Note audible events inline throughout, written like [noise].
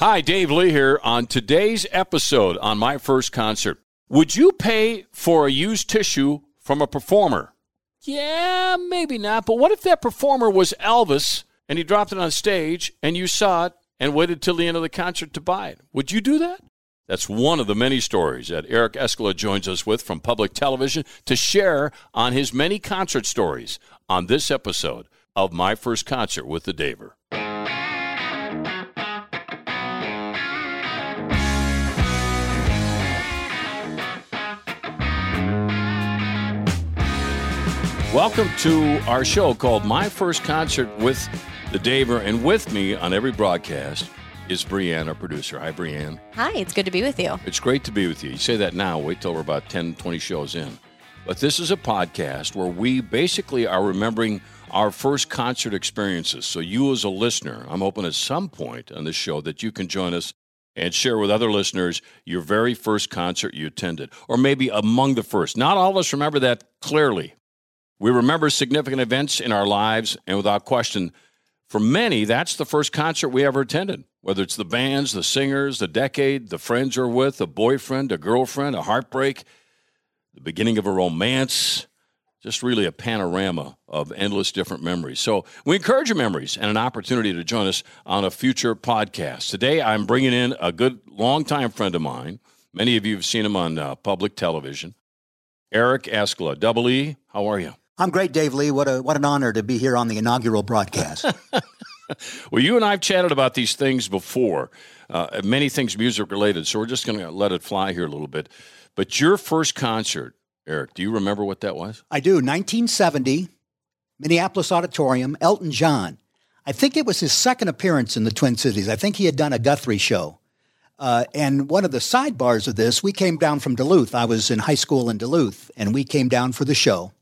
Hi, Dave Lee here. On today's episode on my first concert, would you pay for a used tissue from a performer? Yeah, maybe not. But what if that performer was Elvis and he dropped it on stage and you saw it and waited till the end of the concert to buy it? Would you do that? That's one of the many stories that Eric Eskola joins us with from public television to share on his many concert stories on this episode of My First Concert with the Daver. Welcome to our show called My First Concert with the Daver, and with me on every broadcast is Brianne, our producer. Hi, Brianne. Hi, it's good to be with you. It's great to be with you. You say that now, wait till we're about 10, 20 shows in. But this is a podcast where we basically are remembering our first concert experiences. So, you as a listener, I'm hoping at some point on this show that you can join us and share with other listeners your very first concert you attended, or maybe among the first. Not all of us remember that clearly. We remember significant events in our lives, and without question, for many, that's the first concert we ever attended. Whether it's the bands, the singers, the decade, the friends you're with, a boyfriend, a girlfriend, a heartbreak, the beginning of a romance, just really a panorama of endless different memories. So we encourage your memories and an opportunity to join us on a future podcast. Today, I'm bringing in a good longtime friend of mine. Many of you have seen him on uh, public television. Eric Eskola. Double E, how are you? I'm great, Dave Lee. What a what an honor to be here on the inaugural broadcast. [laughs] well, you and I've chatted about these things before, uh, many things music related. So we're just going to let it fly here a little bit. But your first concert, Eric, do you remember what that was? I do. 1970, Minneapolis Auditorium, Elton John. I think it was his second appearance in the Twin Cities. I think he had done a Guthrie show. Uh, and one of the sidebars of this, we came down from Duluth. I was in high school in Duluth, and we came down for the show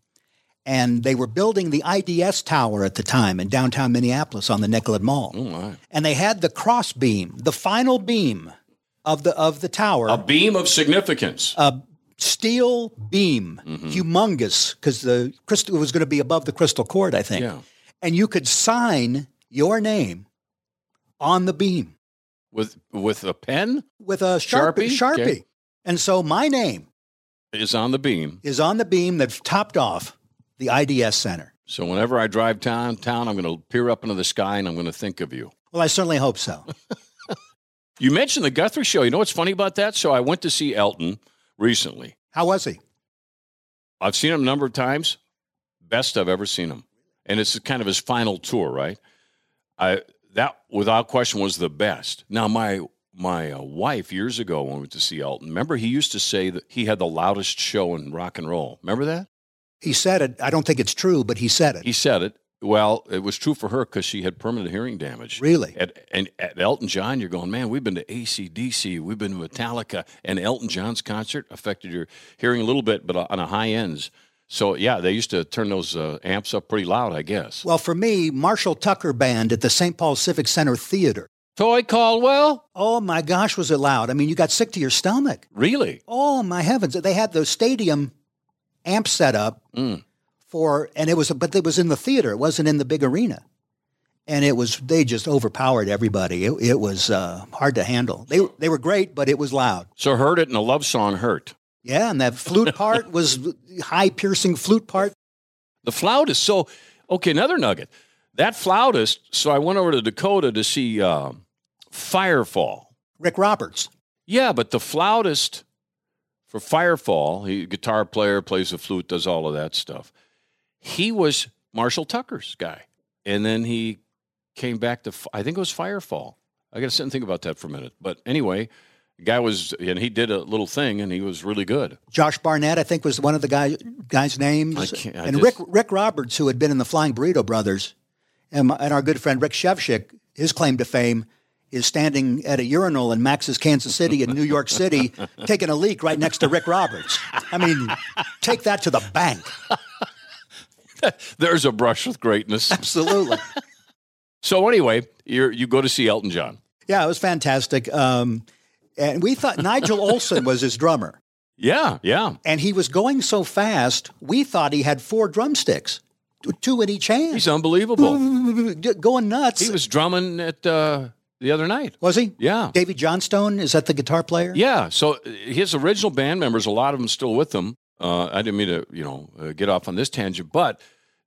and they were building the IDS tower at the time in downtown Minneapolis on the Nicollet Mall. Oh and they had the cross beam, the final beam of the of the tower. A beam of significance. A steel beam, mm-hmm. humongous, because the crystal it was going to be above the crystal court, I think. Yeah. And you could sign your name on the beam with with a pen, with a sharpie, sharpie. sharpie. Okay. And so my name is on the beam. Is on the beam that's topped off the IDS Center. So whenever I drive town, town, I'm going to peer up into the sky and I'm going to think of you. Well, I certainly hope so. [laughs] you mentioned the Guthrie show. You know what's funny about that? So I went to see Elton recently. How was he? I've seen him a number of times. Best I've ever seen him. And it's kind of his final tour, right? I that without question was the best. Now my my uh, wife years ago when we went to see Elton, remember he used to say that he had the loudest show in rock and roll. Remember that? He said it. I don't think it's true, but he said it. He said it. Well, it was true for her because she had permanent hearing damage. Really? At, and at Elton John, you're going, man, we've been to ACDC, we've been to Metallica, and Elton John's concert affected your hearing a little bit, but on a high ends. So, yeah, they used to turn those uh, amps up pretty loud, I guess. Well, for me, Marshall Tucker Band at the St. Paul Civic Center Theater. Toy Caldwell? Oh, my gosh, was it loud? I mean, you got sick to your stomach. Really? Oh, my heavens. They had the stadium amp set up. Mm for, and it was, but it was in the theater. It wasn't in the big arena. And it was, they just overpowered everybody. It, it was uh, hard to handle. They, they were great, but it was loud. So heard it and a love song hurt. Yeah, and that flute [laughs] part was high piercing flute part. The flautist. So, okay, another nugget. That flautist. So I went over to Dakota to see uh, Firefall. Rick Roberts. Yeah, but the flautist for Firefall, he guitar player, plays the flute, does all of that stuff he was Marshall Tucker's guy. And then he came back to, I think it was Firefall. I got to sit and think about that for a minute. But anyway, the guy was, and he did a little thing, and he was really good. Josh Barnett, I think, was one of the guy, guys' names. I I and just, Rick Rick Roberts, who had been in the Flying Burrito Brothers, and, my, and our good friend Rick Shevchik, his claim to fame is standing at a urinal in Max's Kansas City in New York City, [laughs] taking a leak right next to Rick Roberts. I mean, take that to the bank. [laughs] There's a brush with greatness. Absolutely. [laughs] so anyway, you you go to see Elton John. Yeah, it was fantastic. Um, and we thought Nigel Olsson was his drummer. Yeah, yeah. And he was going so fast, we thought he had four drumsticks, two in each hand. He's unbelievable. going nuts. He was drumming at uh, the other night. Was he? Yeah. Davey Johnstone is that the guitar player? Yeah. So uh, his original band members, a lot of them still with him. Uh, I didn't mean to, you know, uh, get off on this tangent, but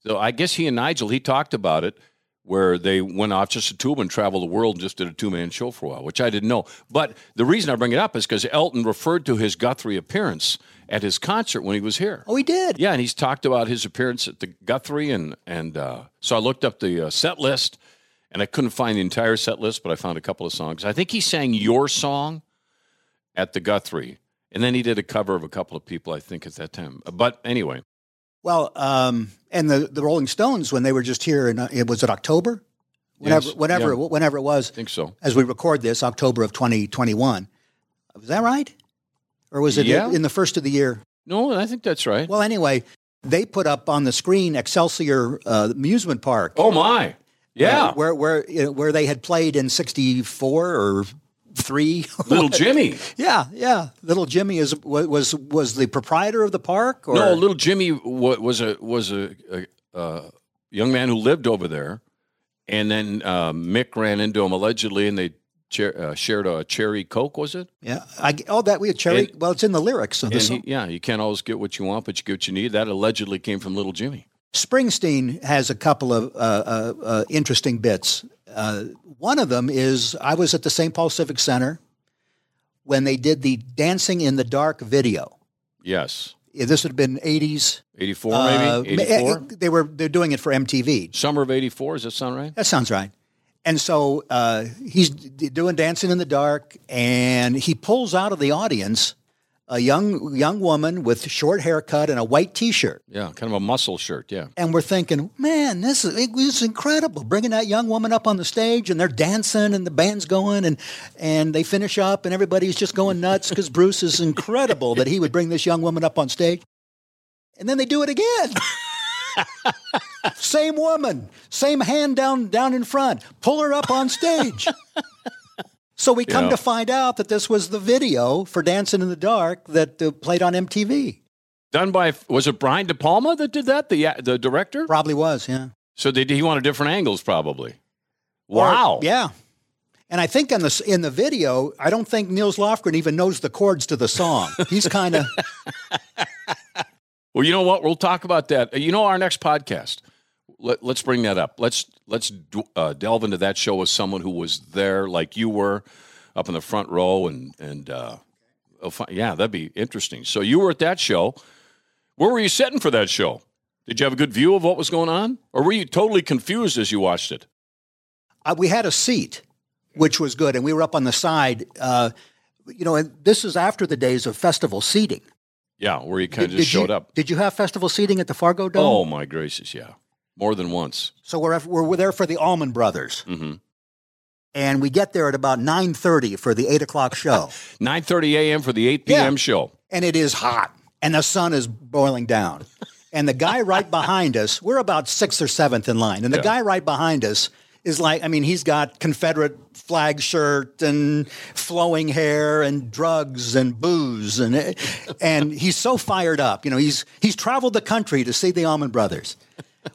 so I guess he and Nigel he talked about it where they went off just a tube and traveled the world and just did a two man show for a while, which I didn't know. But the reason I bring it up is because Elton referred to his Guthrie appearance at his concert when he was here. Oh, he did. Yeah, and he's talked about his appearance at the Guthrie, and and uh, so I looked up the uh, set list, and I couldn't find the entire set list, but I found a couple of songs. I think he sang your song at the Guthrie, and then he did a cover of a couple of people, I think, at that time. But anyway, Well, um, and the, the Rolling Stones when they were just here in uh, it was it October, whenever Yes, whenever yeah. it, whenever it was I think so. as we record this October of twenty twenty one. Was that right? Or was it Yeah. in the first of the year? No, I think that's right. Well, anyway, they put up on the screen Excelsior uh, amusement park. oh my, yeah, uh, where where you know, where they had played in '64 or three. [laughs] little Jimmy. yeah, yeah. Little Jimmy is was was, the proprietor of the park. Or? No, little Jimmy was a was a, a, a young man who lived over there, and then uh, Mick ran into him allegedly, and they cher- uh, shared a cherry coke. Was it? yeah. I, oh, that we had cherry. And- well, it's in the lyrics of the song. he, yeah, you can't always get what you want, but you get what you need. That allegedly came from Little Jimmy. Springsteen has a couple of uh, uh, uh, interesting bits. Uh, one of them is I was at the St. Paul Civic Center when they did the Dancing in the Dark video. Yes, This would have been 80s. eighty four Uh, maybe eighty four. They were they're doing it for MTV. Summer of eighty four. Does that sound right? That sounds right. And so uh, he's doing Dancing in the Dark, and he pulls out of the audience a young young woman with short haircut and a white T-shirt. Yeah, kind of a muscle shirt. Yeah. And we're thinking, man, this is it was incredible. Bringing that young woman up on the stage, and they're dancing, and the band's going, and and they finish up, and everybody's just going nuts because Bruce is incredible that he would bring this young woman up on stage. And then they do it again. [laughs] same woman, same hand down down in front. Pull her up on stage. So we come Yeah. to find out that this was the video for Dancing in the Dark that uh, played on MTV. Done by was it Brian De Palma that did that? The the director. Probably was, yeah. So they, he wanted different angles, probably. Or- Wow. yeah. And I think in the in the video, I don't think Nils Lofgren even knows the chords to the song. He's kind of [laughs] Well, you know what? We'll talk about that. Uh, You know, our next podcast. Let, let's bring that up. Let's let's uh, delve into that show with someone who was there, like you were, up in the front row, and and uh, oh, yeah, that'd be interesting. So you were at that show. Where were you sitting for that show? Did you have a good view of what was going on, or were you totally confused as you watched it? uh, we had a seat, which was good, and we were up on the side. Uh, you know, and this is after the days of festival seating. Yeah, where you kind of just showed you, up. Did you have festival seating at the Fargo Dome? Oh my gracious, yeah, more than once. So we're we're, we're there for the Allman Brothers, hmm and we get there at about nine thirty for the eight o'clock show, [laughs] Nine thirty a.m. for the eight p.m. Yeah. show. and it is hot, and the sun is boiling down. And the guy right [laughs] behind us, we're about sixth or seventh in line, and the Yeah. guy right behind us is like, I mean, he's got Confederate flag shirt and flowing hair and drugs and booze, and and he's so fired up. You know, he's he's traveled the country to see the Allman Brothers.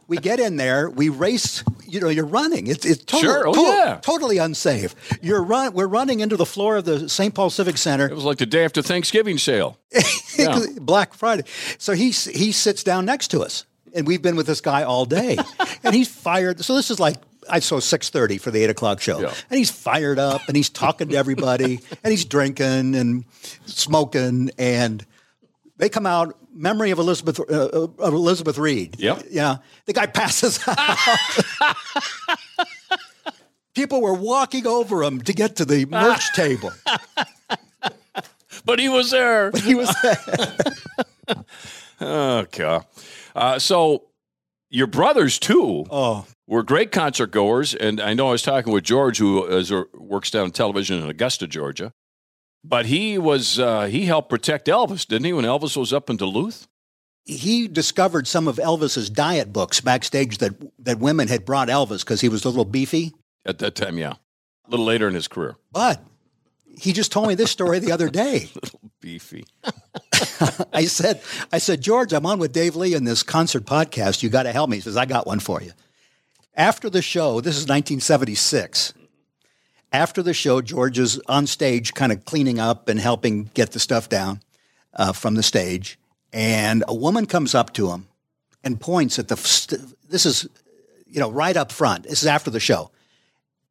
We get in there, we race. You know, you're running. It's it's totally, Sure, oh, yeah. totally unsafe. You're run. We're running into the floor of the St. Paul Civic Center. It was like the day after Thanksgiving sale. [laughs] Yeah. Black Friday. So he he sits down next to us, and we've been with this guy all day, [laughs] and he's fired. So this is like I saw six thirty for the eight o'clock show, Yeah. and he's fired up, and he's talking to everybody, [laughs] and he's drinking and smoking, and they come out. Memory of Elizabeth uh, uh, of Elizabeth Reed. Yep. Yeah. The guy passes [laughs] out. People were walking over him to get to the merch table. But he was there. He was there. Okay. Uh, so your brothers too Oh, were great concert goers, and I know I was talking with George, who is, uh, works down television in Augusta, Georgia. But he was uh, he helped protect Elvis, didn't he? When Elvis was up in Duluth. he discovered some of Elvis's diet books backstage that that women had brought Elvis because he was a little beefy. At that time, yeah, a little later in his career, But he just told me this story the other day. [laughs] Little beefy. [laughs] I said, I said, George, I'm on with Dave Lee in this concert podcast. You got to help me. He says, I got one for you. After the show, this is 1976. After the show, George is on stage, kind of cleaning up and helping get the stuff down uh, from the stage. And a woman comes up to him and points at the. St- this is, you know, right up front. This is after the show.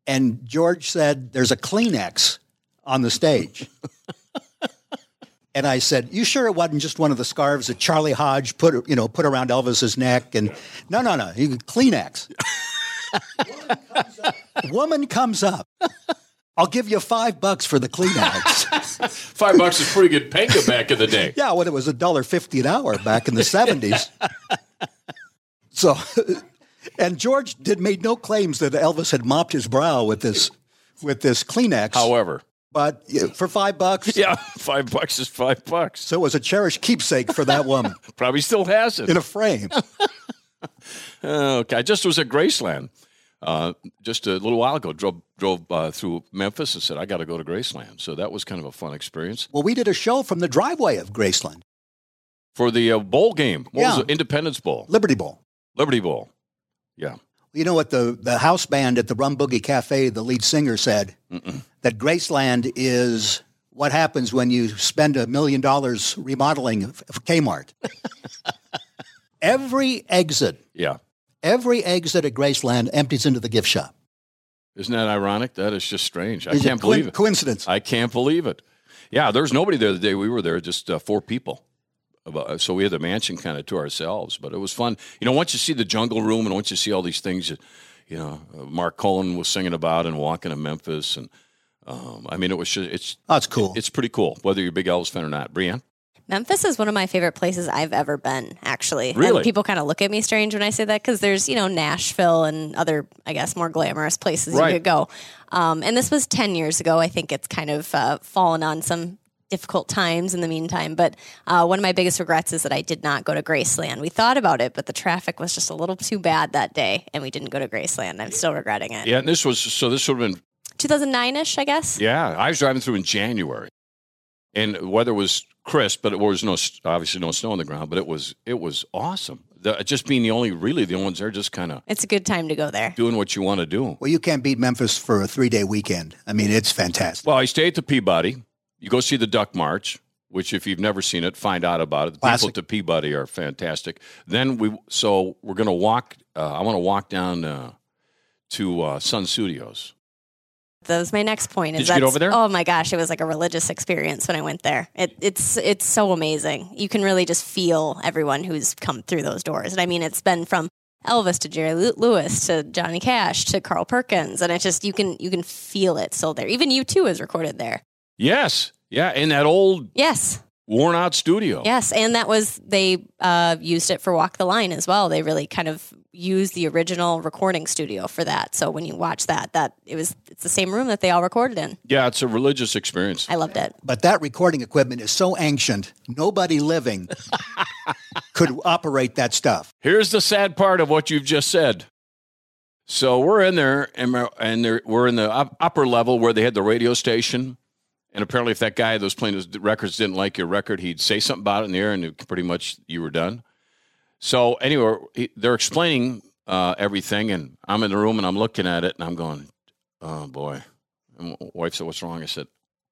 And George said, "There's a Kleenex on the stage." [laughs] and I said, "You sure it wasn't just one of the scarves that Charlie Hodge put, you know, put around Elvis's neck?" And no, no, no, he Kleenex. [laughs] Woman comes up. Woman comes up. I'll give you five bucks for the Kleenex. [laughs] Five bucks is pretty good paying back in the day. yeah, when it was a dollar fifty an hour back in the seventies. [laughs] so, and George did made no claims that Elvis had mopped his brow with this with this Kleenex. However, but for five bucks, yeah, five bucks is five bucks. so it was a cherished keepsake for that woman [laughs] Probably still has it. in a frame. Okay, I just was at Graceland uh, just a little while ago. Drove drove uh, through Memphis and said I got to go to Graceland. So that was kind of a fun experience Well, we did a show from the driveway of Graceland, for the uh, bowl game. What was it? Independence Bowl, Liberty Bowl. Liberty Bowl. Yeah, You know what the, the house band at the Rum Boogie Cafe, the lead singer said? That Graceland is what happens when you spend a million dollars remodeling Kmart. [laughs] every exit, yeah. Every exit at Graceland empties into the gift shop. Isn't that ironic? That is just strange. I Is can't believe it. Coincidence. I can't believe it. Yeah, there was nobody there the day we were there, just uh, four people. So we had the mansion kind of to ourselves, but it was fun. You know, once you see the jungle room and once you see all these things that, you know, uh, Marc Cohn was singing about and walking to Memphis, and um, I mean, it was just, it's Oh, it's cool. it's pretty cool, whether you're a big Elvis fan or not. Brianne, Memphis is one of my favorite places I've ever been, actually. Really? And people kind of look at me strange when I say that because there's, you know, Nashville and other, I guess, more glamorous places Right. you could go. Um, and this was 10 years ago. I think it's kind of uh, fallen on some difficult times in the meantime. But uh, one of my biggest regrets is that I did not go to Graceland. We thought about it, but the traffic was just a little too bad that day, and we didn't go to Graceland. I'm still regretting it. yeah, and this was so this would have been 2009 ish, I guess. Yeah, I was driving through in January, and weather was crisp, but it was no obviously no snow on the ground. But it was it was awesome. The, just being the only really the only ones there, just kind of It's a good time to go there. doing what you want to do. well, you can't beat Memphis for a three day weekend. I mean, it's fantastic. Well, I stay at the Peabody. You go see the Duck March, which if you've never seen it, find out about it. The Classic. people at the Peabody are fantastic. Then we so we're going to walk. Uh, I want to walk down uh, to uh, Sun Studios. That was my next point. Is Did you get over there? Oh my gosh, it was like a religious experience when I went there. It, it's it's so amazing. You can really just feel everyone who's come through those doors. And I mean, it's been from Elvis to Jerry Lewis to Johnny Cash to Carl Perkins, and it's just you can you can feel it still there. Even U2 is recorded there. Yes, yeah, in that old Yes, worn out studio. yes, and that was they uh, used it for Walk the Line as well. They really kind of used the original recording studio for that. So when you watch that, that it was it's the same room that they all recorded in. Yeah, it's a religious experience. I loved it. But that recording equipment is so ancient, nobody living [laughs] could operate that stuff. Here's the sad part of what you've just said. So we're in there, and we're, and we're in the upper level where they had the radio station. And apparently, if that guy those his records didn't like your record, he'd say something about it in the air, and pretty much you were done. So anyway, he, they're explaining uh, everything, and I'm in the room and I'm looking at it, and I'm going, "Oh boy." And my wife said, "What's wrong?" I said,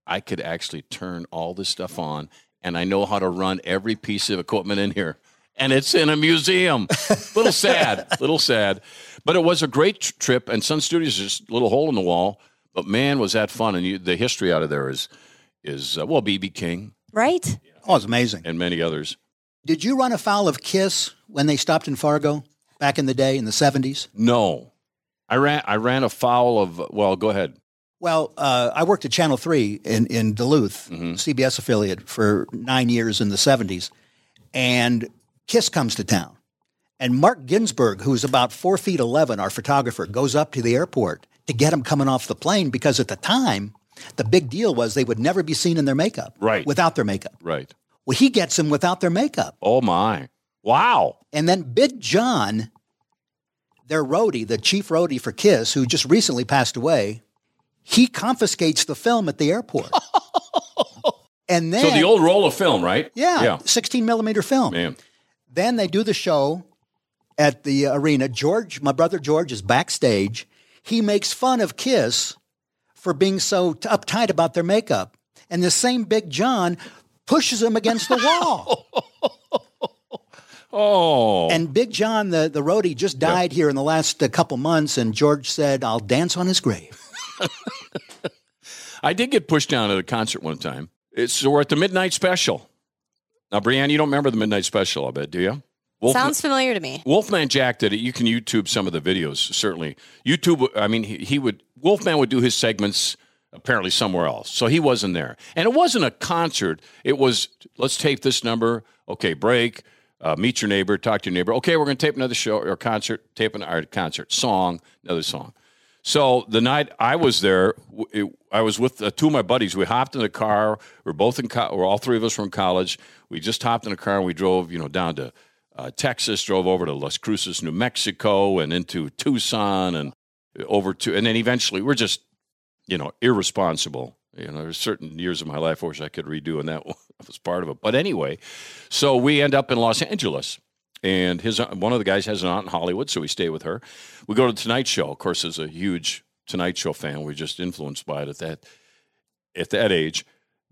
"I could actually turn all this stuff on, and I know how to run every piece of equipment in here." and it's in a museum. [laughs] little sad, little sad, but it was a great trip. And Sun Studios is just a little hole in the wall, but man, was that fun! And you, the history out of there is is uh, well, BB King Right? Oh, it's amazing. and many others. Did you run afoul of Kiss when they stopped in Fargo back in the day in the 70s? No, I ran I ran afoul of. Well, go ahead. Well, uh, I worked at Channel 3 in, in Duluth, Mhm. CBS affiliate, for nine years in the 70s. And Kiss comes to town. And Mark Ginsburg, who's about four feet 11, our photographer, goes up to the airport to get him coming off the plane because at the time, the big deal was they would never be seen in their makeup. Right. Without their makeup. Right. Well, he gets them without their makeup. Oh my! Wow. And then Big John, their roadie, the chief roadie for Kiss, who just recently passed away, he confiscates the film at the airport. [laughs] and then So the old roll of film, right? yeah, Yeah. 16 millimeter film. Man. Then they do the show at the arena. George, my brother George, is backstage. He makes fun of Kiss for being so t- uptight about their makeup. And the same Big John pushes him against the wall. [laughs] Oh, and Big John, the, the roadie, just died here in the last uh, couple months. And George said, I'll dance on his grave. [laughs] I did get pushed down at a concert one time. It's so we're at the midnight special. Now, Brianne, you don't remember the midnight special, I bet, do you? Wolf- Sounds familiar to me. Wolfman Jack did it. You can YouTube some of the videos, certainly. YouTube, I mean, he, he would, Wolfman would do his segments apparently somewhere else. So he wasn't there. And it wasn't a concert. It was, let's tape this number. Okay, break. Uh, meet your neighbor, talk to your neighbor. Okay, we're going to tape another show or concert, tape an art concert, song, another song. So the night I was there, it, I was with uh, two of my buddies. We hopped in the car. We are both in, co- we're all three of us from college. We just hopped in the car and we drove, you know, down to uh, Texas, drove over to Las Cruces, New Mexico, and into Tucson, and over to, and then eventually we're just, you know, irresponsible. You know, there's certain years of my life I wish I could redo, and that [laughs] was part of it. But anyway, so we end up in Los Angeles, and his one of the guys has an aunt in Hollywood, so we stay with her. We go to the Tonight Show. Of course, as a huge Tonight Show fan, we're just influenced by it at that at that age.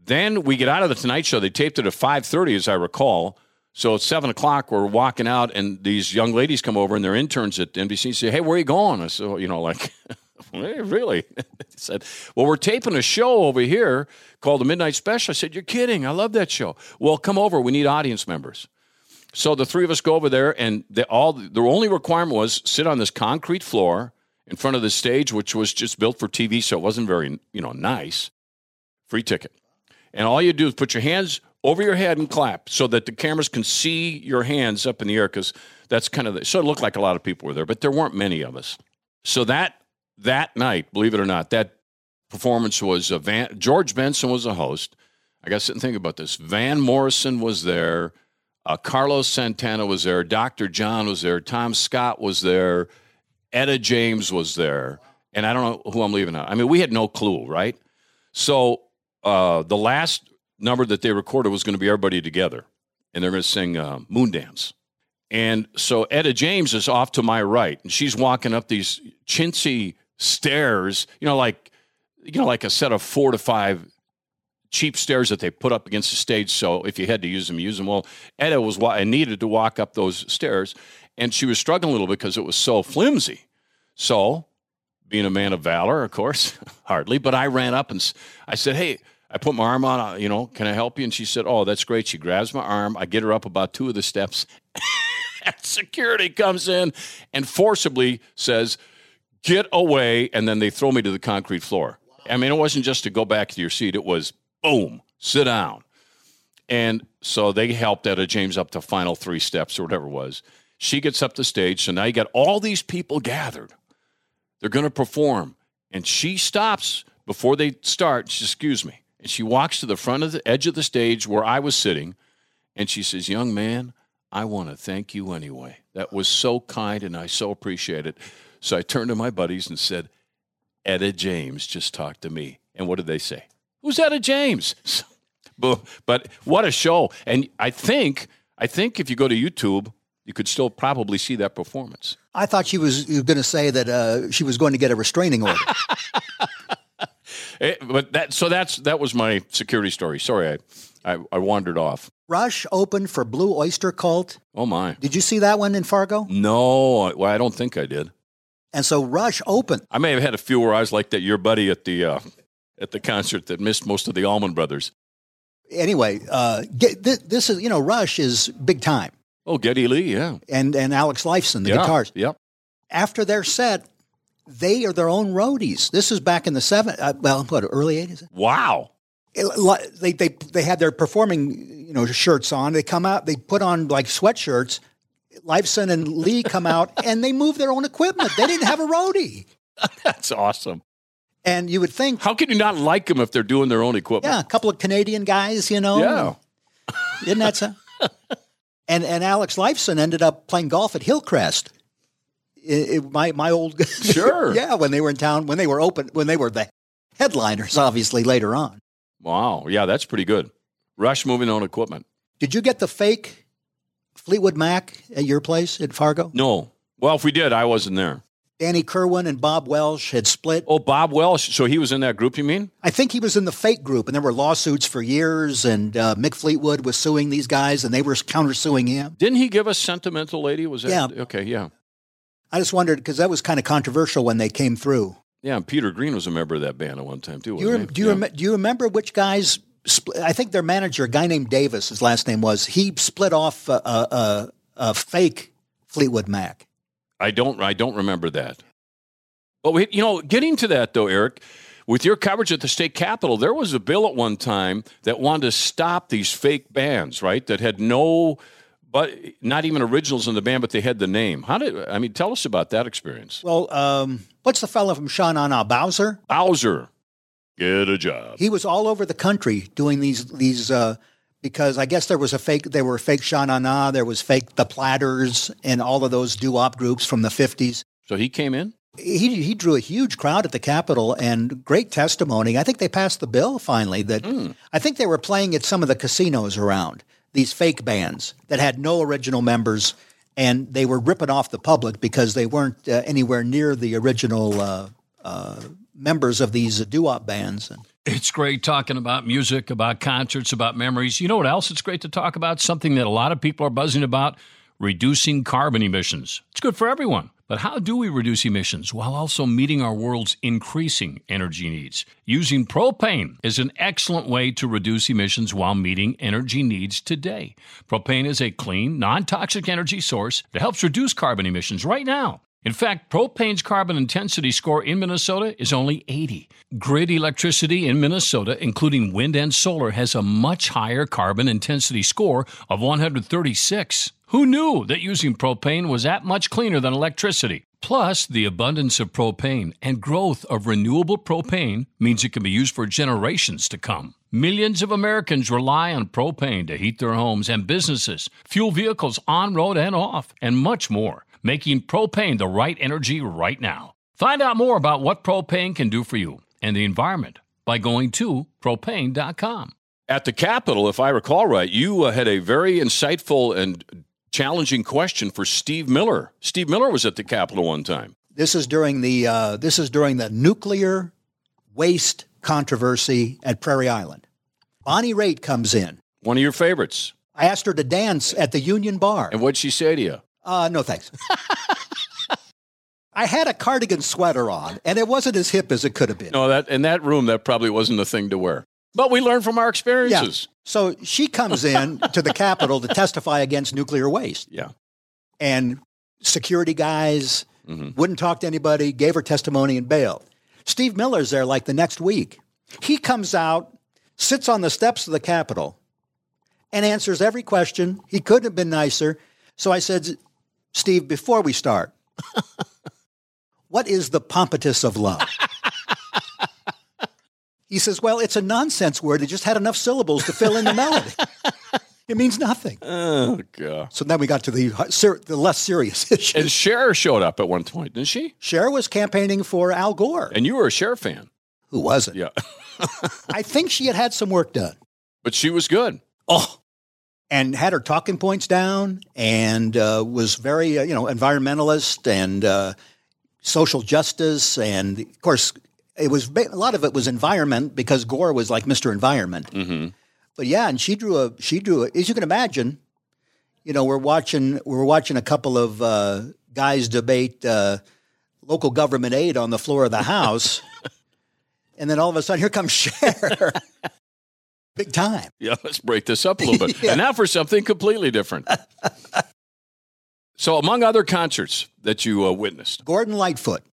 Then we get out of the Tonight Show. They taped it at five thirty, as I recall. So at seven o'clock, we're walking out, and these young ladies come over, and they're interns at NBC. And say, "Hey, where are you going?" I said, well, "You know, like." [laughs] Hey, really? [laughs] he said, Well, we're taping a show over here called The Midnight Special. I said, You're kidding. I love that show. Well, come over. We need audience members. So the three of us go over there, and the, all the only requirement was sit on this concrete floor in front of the stage, which was just built for TV, so it wasn't very, you know, nice. Free ticket. And all you do is put your hands over your head and clap so that the cameras can see your hands up in the air because that's kind of the, so it looked like a lot of people were there, but there weren't many of us. So that that night, believe it or not, that performance was a Van, George Benson was a host. I got to sit and think about this. Van Morrison was there. Uh, Carlos Santana was there. Dr. John was there. Tom Scott was there. Etta James was there. And I don't know who I'm leaving out. I mean, we had no clue, right? So uh, the last number that they recorded was going to be everybody together, and they're going to sing uh, Moon Dance. And so Etta James is off to my right, and she's walking up these chintzy stairs, you know, like you know, like a set of four to five cheap stairs that they put up against the stage. So if you had to use them, use them. Well, Etta was I needed to walk up those stairs, and she was struggling a little because it was so flimsy. So, being a man of valor, of course, [laughs] hardly, but I ran up and I said, "Hey." I put my arm on, uh, you know, can I help you? And she said, Oh, that's great. She grabs my arm. I get her up about two of the steps. [laughs] Security comes in and forcibly says, get away, and then they throw me to the concrete floor. I mean, it wasn't just to go back to your seat, it was boom, sit down. And so they helped Etta James up to final three steps or whatever it was. She gets up the stage, so now you got all these people gathered. They're going to perform. And she stops before they start. She says, Excuse me. And she walks to the front of the edge of the stage where I was sitting. And she says, Young man, I want to thank you anyway. That was so kind and I so appreciate it. So I turned to my buddies and said, Etta James just talked to me. And what did they say? Who's Etta James? [laughs] but what a show. And I think, I think if you go to YouTube, you could still probably see that performance. I thought she was, was going to say that uh, she was going to get a restraining order. [laughs] it, but that so that's that was my security story. Sorry, I, I, I wandered off. Rush opened for Blue Oyster Cult. Oh my! Did you see that one in Fargo? No, well, I don't think I did. And so Rush opened. I may have had a few where I was like that. Your buddy at the uh, at the concert that missed most of the Allman Brothers. Anyway, uh, get, th- this is you know Rush is big time. Oh, Geddy Lee, yeah, and and Alex Lifeson, the yeah, guitars. Yep. After their set, they are their own roadies. This is back in the seven, uh, well, what early eighties. Wow. It, they they they had their performing you know shirts on. They come out, they put on like sweatshirts Lifeson and Lee come out [laughs] and they move their own equipment. They didn't have a roadie. [laughs] That's awesome. And you would think, how can you not like them if they're doing their own equipment? Yeah, a couple of Canadian guys, you know. Yeah, isn't that so? [laughs] and and Alex Lifeson ended up playing golf at Hillcrest. It, it, my my old [laughs] sure, yeah, when they were in town, when they were open, when they were the headliners, obviously later on. Wow, yeah, that's pretty good. Rush moving on equipment. Did you get the fake Fleetwood Mac at your place at Fargo? No. Well, if we did, I wasn't there. Danny Kirwan and Bob Welch had split. Oh, Bob Welch. So he was in that group, you mean? I think he was in the fake group, and there were lawsuits for years. And uh, Mick Fleetwood was suing these guys, and they were countersuing him. Didn't he give us Sentimental Lady? Was that? Yeah. Okay, yeah. I just wondered because that was kind of controversial when they came through. Yeah, and Peter Green was a member of that band at one time, too. Do you, he? do, you Yeah. rem- do you remember which guys? Split? I think their manager, a guy named Davis, his last name was, he split off a, a, a, a fake Fleetwood Mac. I don't. I don't remember that. But we, you know, getting to that though, Eric, with your coverage at the state capitol, there was a bill at one time that wanted to stop these fake bands, right? That had no, but not even originals in the band, but they had the name. How did? I mean, tell us about that experience. Well, um, what's the fellow from Sean on Bowser? Bowser, get a job. He was all over the country doing these these uh, because I guess there was a fake. There were fake Sha Na Na. There was fake The Platters and all of those doo wop groups from the fifties. So he came in. He he drew a huge crowd at the Capitol and great testimony. I think they passed the bill finally. That I think they were playing at some of the casinos around these fake bands that had no original members. And they were ripping off the public because they weren't uh, anywhere near the original uh, uh, members of these doo wop bands. And It's great talking about music, about concerts, about memories. You know what else it's great to talk about? Something that a lot of people are buzzing about reducing carbon emissions. It's good for everyone. But how do we reduce emissions while also meeting our world's increasing energy needs? Using propane is an excellent way to reduce emissions while meeting energy needs today. Propane is a clean, non toxic energy source that helps reduce carbon emissions right now. In fact, propane's carbon intensity score in Minnesota is only 80. Grid electricity in Minnesota, including wind and solar, has a much higher carbon intensity score of 136. Who knew that using propane was that much cleaner than electricity? Plus, the abundance of propane and growth of renewable propane means it can be used for generations to come. Millions of Americans rely on propane to heat their homes and businesses, fuel vehicles on road and off, and much more, making propane the right energy right now. Find out more about what propane can do for you and the environment by going to propane.com. At the Capitol, if I recall right, you uh, had a very insightful and challenging question for Steve Miller. Steve Miller was at the Capitol one time. this is during the uh, this is during the nuclear waste controversy at Prairie Island. Bonnie Raitt comes in. One of your favorites. I asked her to dance at the Union Bar. And what'd she say to you? Uh, no thanks. [laughs] I had a cardigan sweater on, and it wasn't as hip as it could have been. No, that in that room, that probably wasn't the thing to wear. But we learn from our experiences. yeah. So she comes in to the Capitol to testify against nuclear waste, Yeah. and security guys Mhm. wouldn't talk to anybody, gave her testimony, and bailed. Steve Miller's there like the next week. He comes out, sits on the steps of the Capitol, and answers every question. He couldn't have been nicer. So I said, Steve, before we start, [laughs] what is the pompatus of love? He says, Well, it's a nonsense word. It just had enough syllables to fill in the melody. [laughs] it means nothing. Oh god. So then we got to the, ser- the less serious [laughs] issue. And Cher showed up at one point, didn't she? Cher was campaigning for Al Gore. And you were a Cher fan. Who wasn't? Yeah. [laughs] I think she had had some work done. But she was good. Oh. And had her talking points down and uh, was very, uh, you know, environmentalist and uh, social justice. And of course, it was a lot of it was environment because Gore was like Mr. Environment. Mm-hmm. But yeah, and she drew a, she drew a, as you can imagine, you know, we're watching, we're watching a couple of uh, guys debate uh, local government aid on the floor of the House. [laughs] and then all of a sudden, here comes Cher. [laughs] Big time. Yeah, let's break this up a little bit. [laughs] Yeah. And now for something completely different. so, among other concerts that you uh, witnessed, Gordon Lightfoot.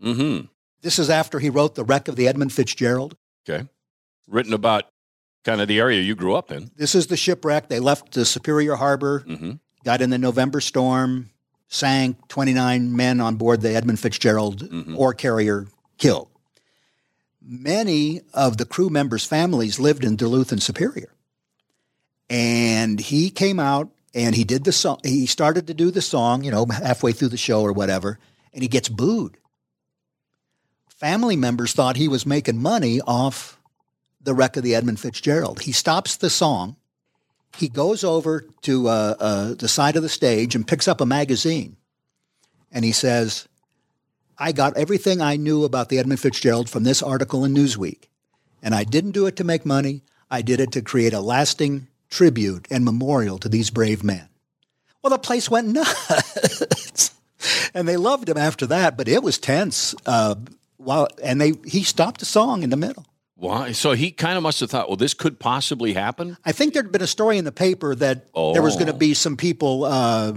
mm-hmm. This is after he wrote The Wreck of the Edmund Fitzgerald. okay, written about kind of the area you grew up in. This is the shipwreck. They left the Superior Harbor, Mm-hmm. got in the November storm, sank 29 men on board the Edmund Fitzgerald Mhm. ore carrier killed. Many of the crew members' families lived in Duluth and Superior. And he came out and he did the song. He started to do the song, you know, halfway through the show or whatever, and he gets booed. Family members thought he was making money off the wreck of the Edmund Fitzgerald. He stops the song. He goes over to uh, uh, the side of the stage and picks up a magazine. And he says, I got everything I knew about the Edmund Fitzgerald from this article in Newsweek. And I didn't do it to make money. I did it to create a lasting tribute and memorial to these brave men. Well, the place went [laughs] nuts. and they loved him after that, but it was tense. Uh, while, and they he stopped the song in the middle. Why? So he kind of must have thought, well, this could possibly happen. I think there'd been a story in the paper that oh. there was going to be some people uh,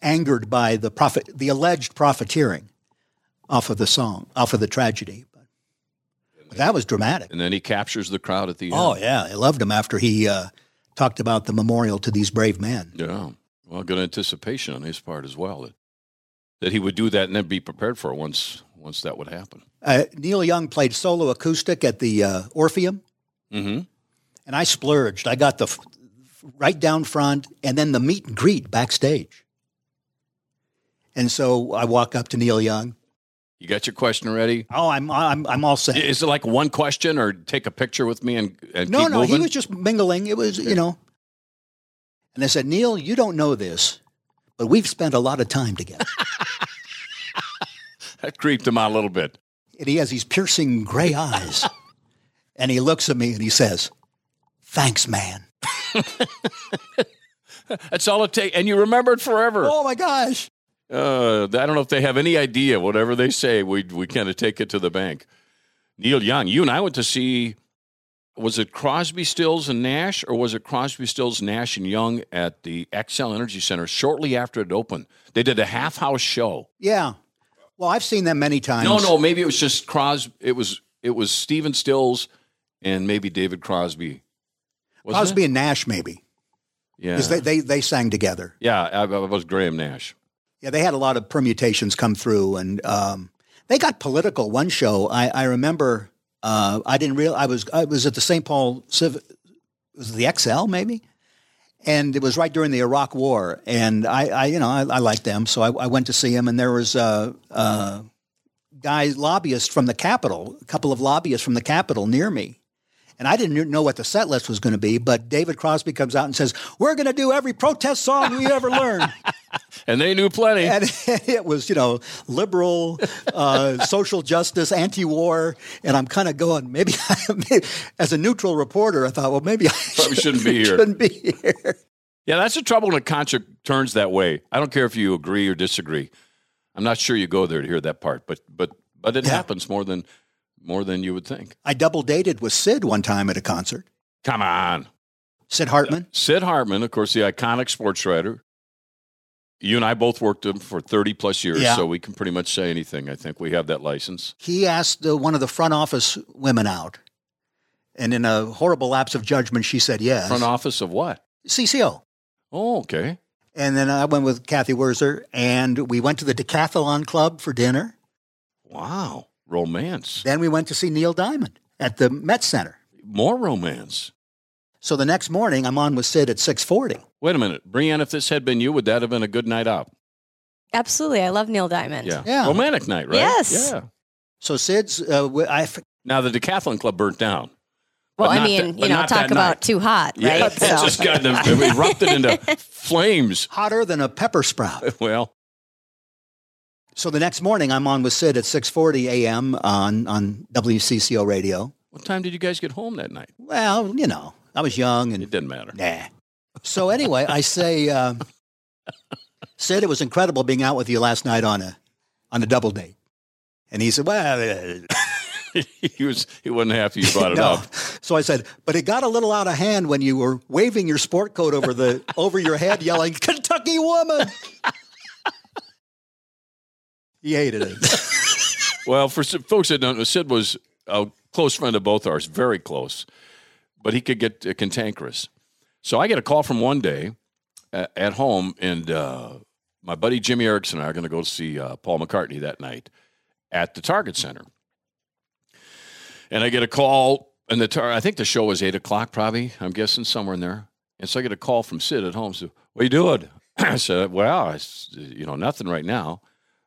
angered by the profit, the alleged profiteering off of the song, off of the tragedy. But, but that was dramatic. And then he captures the crowd at the end. Oh yeah, I loved him after he uh, talked about the memorial to these brave men. Yeah, well, good anticipation on his part as well that, that he would do that and then be prepared for it once once that would happen. Uh, Neil Young played solo acoustic at the uh, Orpheum, mm-hmm. and I splurged. I got the f- right down front, and then the meet and greet backstage. And so I walk up to Neil Young. You got your question ready? Oh, I'm I'm I'm all set. Is it like one question, or take a picture with me and, and no, no? Moving? He was just mingling. It was okay. you know. And I said, Neil, you don't know this, but we've spent a lot of time together. [laughs] [laughs] that creeped him out a little bit. And he has these piercing gray eyes. [laughs] and he looks at me and he says, Thanks, man. [laughs] That's all it takes. And you remember it forever. Oh, my gosh. Uh, I don't know if they have any idea. Whatever they say, we, we kind of take it to the bank. Neil Young, you and I went to see, was it Crosby, Stills, and Nash, or was it Crosby, Stills, Nash, and Young at the Xcel Energy Center shortly after it opened? They did a half house show. Yeah. Well, I've seen them many times. No, no, maybe it was just Crosby. It was it was Stephen Stills and maybe David Crosby. Crosby it? and Nash, maybe. Yeah, because they, they they sang together. Yeah, it was Graham Nash. Yeah, they had a lot of permutations come through, and um, they got political. One show I, I remember. Uh, I didn't real. I was I was at the St. Paul Civ. Was the Xcel maybe? And it was right during the Iraq War. And I, I you know, I, I liked them, so I, I, went to see him. And there was uh, uh, a, a guy lobbyist from the Capitol, a couple of lobbyists from the Capitol near me. And I didn't know what the set list was going to be, but David Crosby comes out and says, "We're going to do every protest song we ever learned." [laughs] and they knew plenty. And [laughs] it was, you know, liberal, uh, social justice, anti-war, and I'm kind of going, [laughs] maybe, as a neutral reporter, I thought, well, maybe I probably shouldn't be here. Shouldn't be here. Yeah, that's the trouble when a concert turns that way. I don't care if you agree or disagree. I'm not sure you go there to hear that part, but but but it yeah. happens more than more than you would think. I double dated with Sid one time at a concert. Come on. Sid Hartman? Sid Hartman, of course, the iconic sports writer. You and I both worked him for 30 plus years, yeah. so we can pretty much say anything. I think we have that license. He asked uh, one of the front office women out. And in a horrible lapse of judgment, she said yes. Front office of what? CCO. Oh, okay. And then I went with Cathy Wurzer, and we went to the Decathlon Club for dinner. Wow. Romance. Then we went to see Neil Diamond at the Met Center. More romance. So the next morning, I'm on with Sid at 6:40. Wait a minute, Brianne. If this had been you, would that have been a good night out? Absolutely, I love Neil Diamond. Yeah, yeah. romantic night, right? Yes. Yeah. So Sid's, uh, I. Now the Decathlon Club burnt down. Well, I mean, you know, talk about night. too hot, right? [laughs] Yeah, it just got erupted into [laughs] flames. Hotter than a pepper sprout. [laughs] well, so the next morning, I'm on with Sid at 6:40 a.m. on on WCCO radio. What time did you guys get home that night? Well, you know, I was young and it didn't matter. Nah. So anyway, I say, uh, [laughs] Sid, it was incredible being out with you last night on a on a double date, and he said, well. Uh, [laughs] he was he wasn't happy you brought it [laughs] no. up. So I said, but it got a little out of hand when you were waving your sport coat over the over your head, yelling "Kentucky woman." He hated it. [laughs] well, for folks that don't know, Sid was a close friend of both ours, very close, but he could get uh, cantankerous. So I get a call from one day uh, at home, and uh, my buddy Jimmy Erickson and I are going to go see uh, Paul McCartney that night at the Target Center. And I get a call, and the tar- I think the show was eight o'clock, probably. I'm guessing somewhere in there. And so I get a call from Sid at home. So, what are you doing? [clears throat] I said, well, I, you know, nothing right now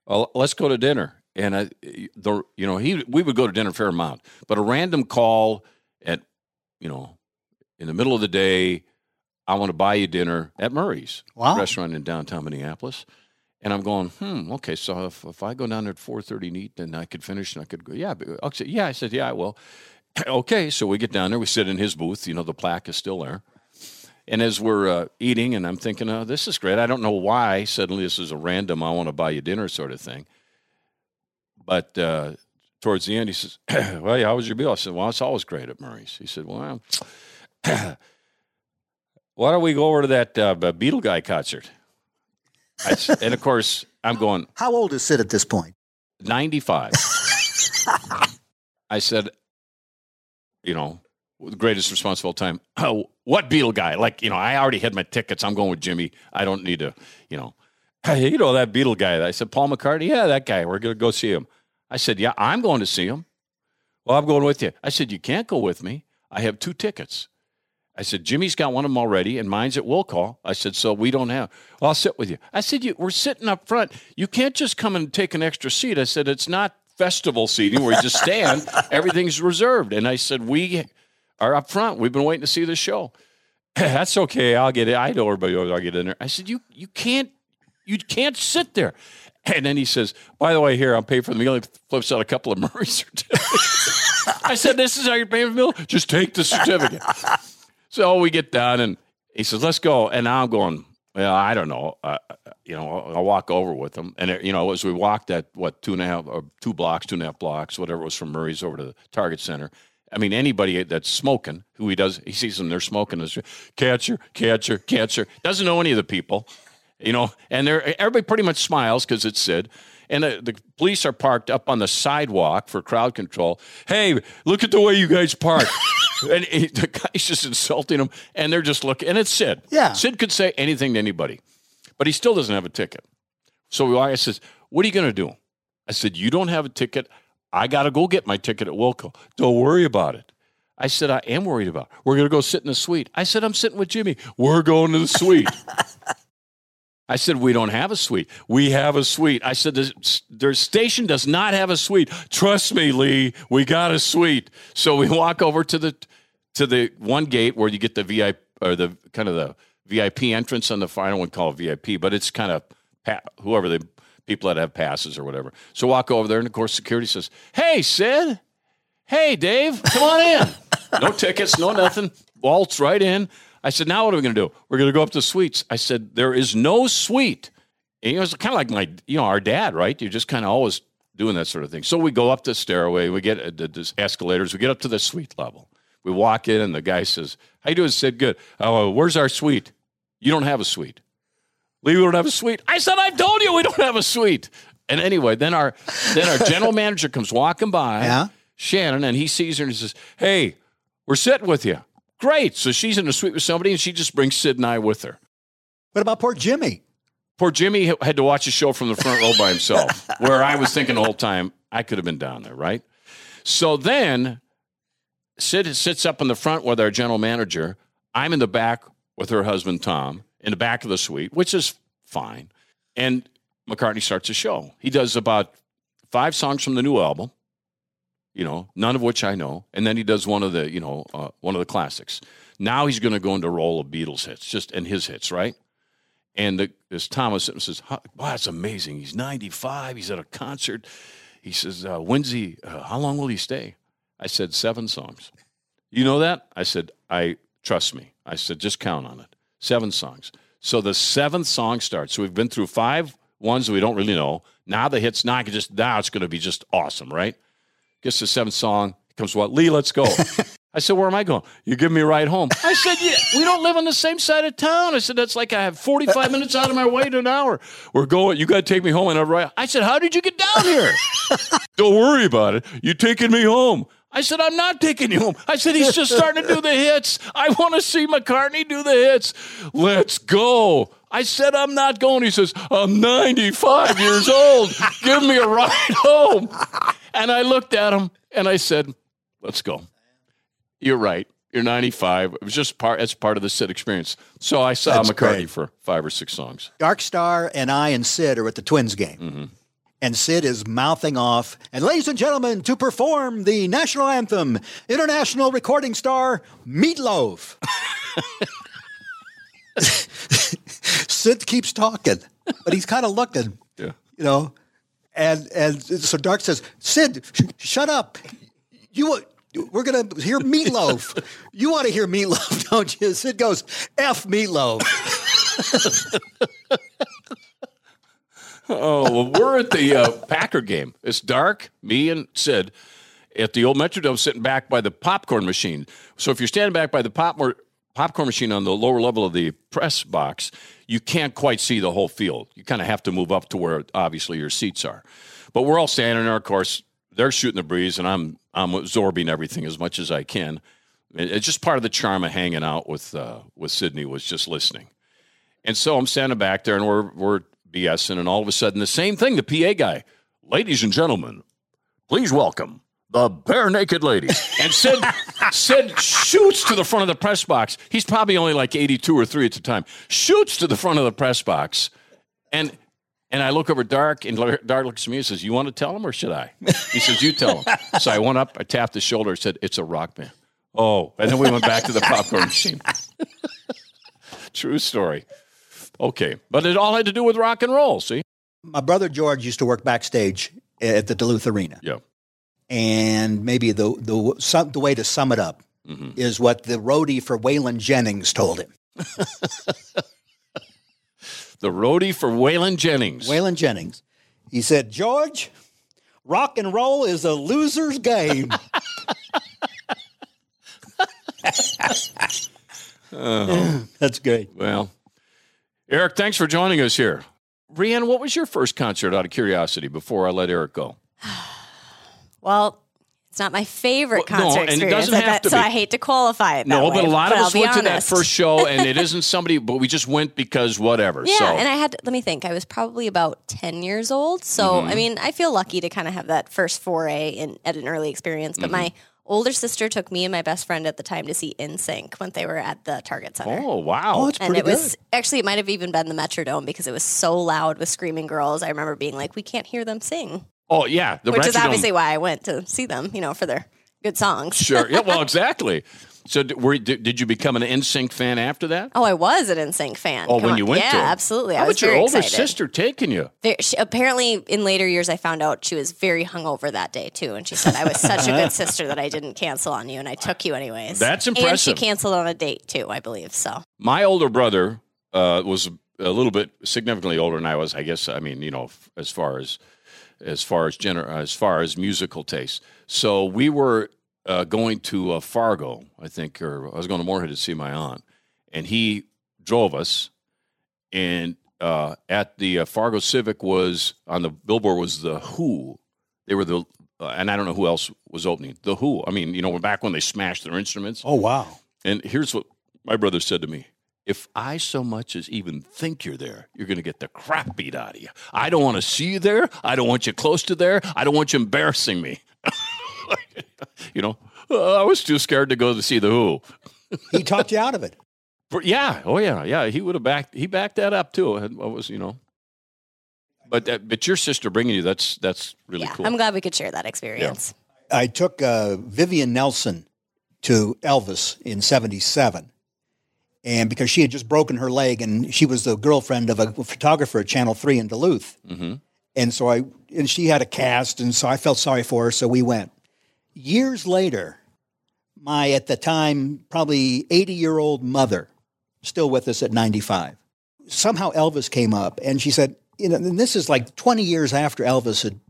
well, let's go to dinner. And I, the, you know, he, we would go to dinner a fair amount, but a random call at, you know, in the middle of the day, I want to buy you dinner at Murray's wow. restaurant in downtown Minneapolis. And I'm going, hmm, okay. So if, if I go down there at 4:30 and eat, then I could finish and I could go. Yeah, okay, yeah. I said, yeah, I will. [clears throat] okay, so we get down there. We sit in his booth. You know, the plaque is still there. And as we're uh, eating, and I'm thinking, oh, this is great. I don't know why suddenly this is a random, I want to buy you dinner sort of thing. But uh, towards the end, he says, [clears throat] well, yeah, how was your meal? I said, well, it's always great at Murray's. He said, well, [clears throat] why don't we go over to that uh, Beatle guy concert? Said, and of course, I'm going. How old is Sid at this point? 95. [laughs] I said, you know, the greatest all time. [clears throat] Oh, what Beatle guy? Like, you know, I already had my tickets. I'm going with Jimmy. I don't need to, you know, [clears throat] hey, you know, that Beatle guy. I said, Paul McCartney? Yeah, that guy. We're going to go see him. I said, yeah, I'm going to see him. Well, I'm going with you. I said, you can't go with me. I have two tickets. I said, Jimmy's got one of them already, and mine's at will call. I said, so we don't have. Well, I'll sit with you. I said, you, we're sitting up front. You can't just come and take an extra seat. I said, it's not festival seating where you just stand. [laughs] Everything's reserved. And I said, we are up front. We've been waiting to see the show. [clears throat] That's okay. I'll get it. I know everybody. I'll get in there. I said, you you can't you can't sit there. [clears throat] And then he says, by the way, here I'm paying for the meal. He flips out a couple of Murray [laughs] certificates. I said, this is how you're paying for the meal. Just take the certificate. [laughs] so we get done, and he says, let's go. And I'm going. Well, I don't know. Uh, you know, I'll, I'll, walk over with him, and it, you know, as we walked that what two and a half or two blocks, two and a half blocks, whatever it was from Murray's over to the Target Center I mean, anybody that's smoking, who he does, he sees them, they're smoking. This catcher, catcher, catcher. Doesn't know any of the people, you know. And they're everybody pretty much smiles because it's Sid. And the, the, police are parked up on the sidewalk for crowd control. Hey, look at the way you guys park. [laughs] and he, the guy's just insulting them, and they're just looking. And it's Sid. Yeah. Sid could say anything to anybody, but he still doesn't have a ticket. So I says, "What are you going to do?" I said, "You don't have a ticket. I got to go get my ticket at will call. Don't worry about it. I said, I am worried about it. We're going to go sit in the suite. I said, I'm sitting with Jimmy. We're going to the suite. [laughs] I said, we don't have a suite. We have a suite. I said, their station does not have a suite. Trust me, Lee, we got a suite. So we walk over to the to the one gate where you get the VIP or the kind of the VIP entrance on the final one don't want to call it VIP, but it's kind of whoever the people that have passes or whatever. So walk over there, and of course, security says, Hey, Sid. Hey, Dave, come on in. [laughs] no tickets, no nothing. Waltz right in. I said, Now what are we going to do? We're going to go up to suites. I said, There is no suite. And it was kind of like my, you know, our dad, right? You're just kind of always doing that sort of thing. So we go up the stairway, we get uh, the escalators, we get up to the suite level. We walk in, and the guy says, How you doing, Sid? Good. Oh, where's our suite? You don't have a suite. Lee, we don't have a suite. I said, I told you we don't have a suite. And anyway, then our then our general manager comes walking by, yeah. Shannon, and he sees her and he says, Hey, we're sitting with you. Great. So she's in a suite with somebody and she just brings Sid and I with her. What about poor Jimmy? Poor Jimmy had to watch a show from the front row by himself, [laughs] where I was thinking the whole time, I could have been down there, right? So then Sid sits up in the front with our general manager. I'm in the back with her husband, Tom in the back of the suite, which is fine. And McCartney starts a show. He does about five songs from the new album, you know, none of which I know, and then he does one of the, you know, uh, one of the classics. Now he's going to go into a role of Beatles hits, just and his hits, right? And the, this Thomas says, "Wow, that's amazing. He's 95. He's at a concert." He says, uh, "When's he? Uh, how long will he stay?" I said, seven songs." You know that? I said, "I trust me." I said, "Just count on it." Seven songs. So the seventh song starts. So we've been through five ones that we don't really know. Now the hit's not just now it's going to be just awesome, right? Gets the seventh song. Comes what? Lee, let's go. [laughs] I said, where am I going? You give me a ride home. I said, yeah, we don't live on the same side of town. I said, that's like I have 45 minutes out of my way to an hour. We're going, you got to take me home. And. I said, how did you get down here? [laughs] don't worry about it. You taking me home. I said, I'm not taking you home. I said, he's just starting to do the hits. I want to see McCartney do the hits. Let's go. I said, I'm not going. He says, I'm 95 years old. Give me a ride home. And I looked at him and I said, let's go. You're right. You're 95. It was just part. It's part of the Sid experience. So I saw That's McCartney great. for five or six songs. Dark Star and I and Sid are at the Twins game. Mm-hmm and Sid is mouthing off. And ladies and gentlemen, to perform the national anthem, international recording star Meatloaf. [laughs] Sid keeps talking. but he's kind of looking, Yeah. you know. And and so Dark says, Sid, sh- shut up. You we're gonna hear Meatloaf. you want to hear Meatloaf, [laughs] don't you? Sid goes, F Meatloaf. [laughs] Oh, well, we're at the uh, Packer game. It's dark. Me and Sid at the old Metrodome sitting back by the popcorn machine. So if you're standing back by the pop popcorn machine on the lower level of the press box, you can't quite see the whole field. You kind of have to move up to where obviously your seats are. But we're all standing there. Of course, they're shooting the breeze, and I'm I'm absorbing everything as much as I can. It's just part of the charm of hanging out with uh, with Sydney was just listening. And so I'm standing back there and we're we're BSing, and all of a sudden the same thing. The PA guy, ladies and gentlemen, please welcome the Barenaked Ladies. [laughs] And Sid Sid shoots to the front of the press box. He's probably only like 82 or three at the time. Shoots to the front of the press box, and and I look over Dark, and Dark looks at me and says, "You want to tell him, or should I?" He says, "You tell him." [laughs] So I went up, I tapped his shoulder, said, "It's a rock band." Oh, and then we went back to the popcorn [laughs] machine. True story. Okay, but it all had to do with rock and roll. See? My brother George used to work backstage at the Duluth Arena. Yeah. And maybe the the some, the way to sum it up mm-hmm. is what the roadie for Waylon Jennings told him. [laughs] The roadie for Waylon Jennings. Waylon Jennings. He said, George, rock and roll is a loser's game. [laughs] [laughs] That's great. Well, Eric, thanks for joining us here. Brianne, what was your first concert out of curiosity before I let Eric go? [sighs] Well, it's not my favorite Well, no, concert and it experience. doesn't have to so be. I hate to qualify it. No, that but a lot of us went to that first show, [laughs] and it isn't somebody, but we just went because whatever. Yeah, so, and I had let me think. I was probably about ten years old, so Mm-hmm. I mean, I feel lucky to kind of have that first foray in at an early experience. But my Mm-hmm. Older sister took me and my best friend at the time to see NSYNC when they were at the Target Center. oh wow, Oh, it's and pretty it was actually it might have even been the Metrodome because it was so loud with screaming girls. I remember being like, "We can't hear them sing," oh yeah, the which is obviously why I went to see them. You know, for their good songs. sure. Yeah, well, [laughs] exactly. So, did, were, did, did you become an NSYNC fan after that? Oh, I was an NSYNC fan. Oh, Come when on. you went yeah, to absolutely. How I was your older excited. sister taking you? There, she, apparently, in later years, I found out she was very hungover that day too, and she said I was such a good [laughs] sister that I didn't cancel on you, and I took you anyways. That's impressive. And she canceled on a date too, I believe. So My older brother uh, was a little bit significantly older than I was. I guess. I mean, you know, f- as far as as far as gener- as far as musical taste. So we were uh, going to uh, Fargo, I think, or I was going to Moorhead to see my aunt, and he drove us. And uh, at the uh, Fargo Civic was on the billboard was the Who. They were the uh, and I don't know who else was opening the Who. I mean, you know, back when they smashed their instruments. Oh, wow. And here's what my brother said to me. If I so much as even think you're there, you're going to get the crap beat out of you. I don't want to see you there. I don't want you close to there. I don't want you embarrassing me. [laughs] you know, uh, I was too scared to go to see the Who. [laughs] He talked you out of it. [laughs] But yeah, oh yeah, yeah. He would have backed. He backed that up too. And What was you know? But that, but your sister bringing you that's that's really yeah, cool. I'm glad we could share that experience. I took uh, Vivian Nelson to Elvis in 77. And because she had just broken her leg and she was the girlfriend of a photographer at Channel 3 in Duluth. hmm And so I, and she had a cast. And so I felt sorry for her. So we went. Years later, my, at the time, probably 80 year old mother, still with us at 95, somehow Elvis came up and she said, you know, and this is like 20 years after Elvis had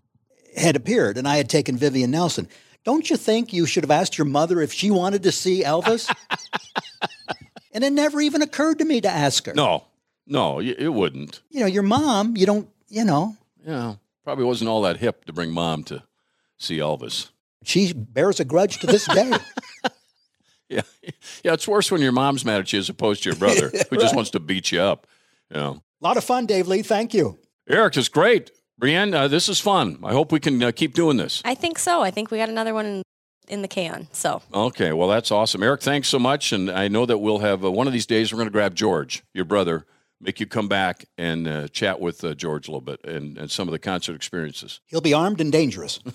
had appeared and I had taken Vivian Nelson. Don't you think you should have asked your mother if she wanted to see Elvis? [laughs] and it never even occurred to me to ask her. No, no, it wouldn't. You know, your mom, you don't, you know, Yeah, probably wasn't all that hip to bring mom to see Elvis. She bears a grudge to this day. [laughs] Yeah, yeah. It's worse when your mom's mad at you as opposed to your brother [laughs] who just wants to beat you up. You know. a lot of fun, Dave Lee. Thank you. Eric, it's great. Brianne, uh, this is fun. I hope we can uh, keep doing this. I think so. I think we got another one in, in the can. So Okay, well, that's awesome. Eric, thanks so much. And I know that we'll have uh, one of these days, we're going to grab George, your brother, make you come back and uh, chat with uh, George a little bit and, and some of the concert experiences. He'll be armed and dangerous. [laughs]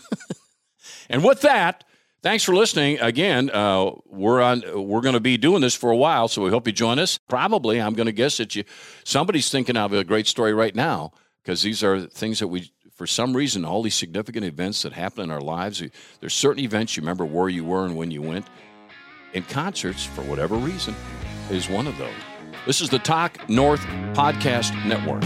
And with that, Thanks for listening. Again, uh, we're on. We're going to be doing this for a while, so we hope you join us. Probably, I'm going to guess that you somebody's thinking of a great story right now because these are things that we, for some reason, all these significant events that happen in our lives. There's certain events you remember where you were and when you went. In concerts, for whatever reason, is one of those. This is the Talk North Podcast Network.